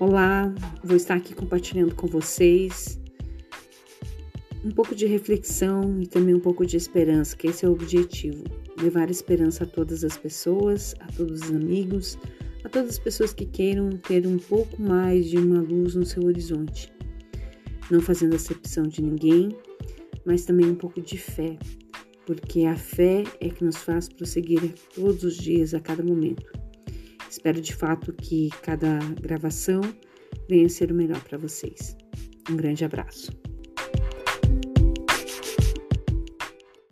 Olá, vou estar aqui compartilhando com vocês um pouco de reflexão e também um pouco de esperança, que esse é o objetivo: levar esperança a todas as pessoas, a todos os amigos, a todas as pessoas que queiram ter um pouco mais de uma luz no seu horizonte. Não fazendo acepção de ninguém, mas também um pouco de fé, porque a fé é que nos faz prosseguir todos os dias, a cada momento. Espero de fato que cada gravação venha ser o melhor para vocês. Um grande abraço.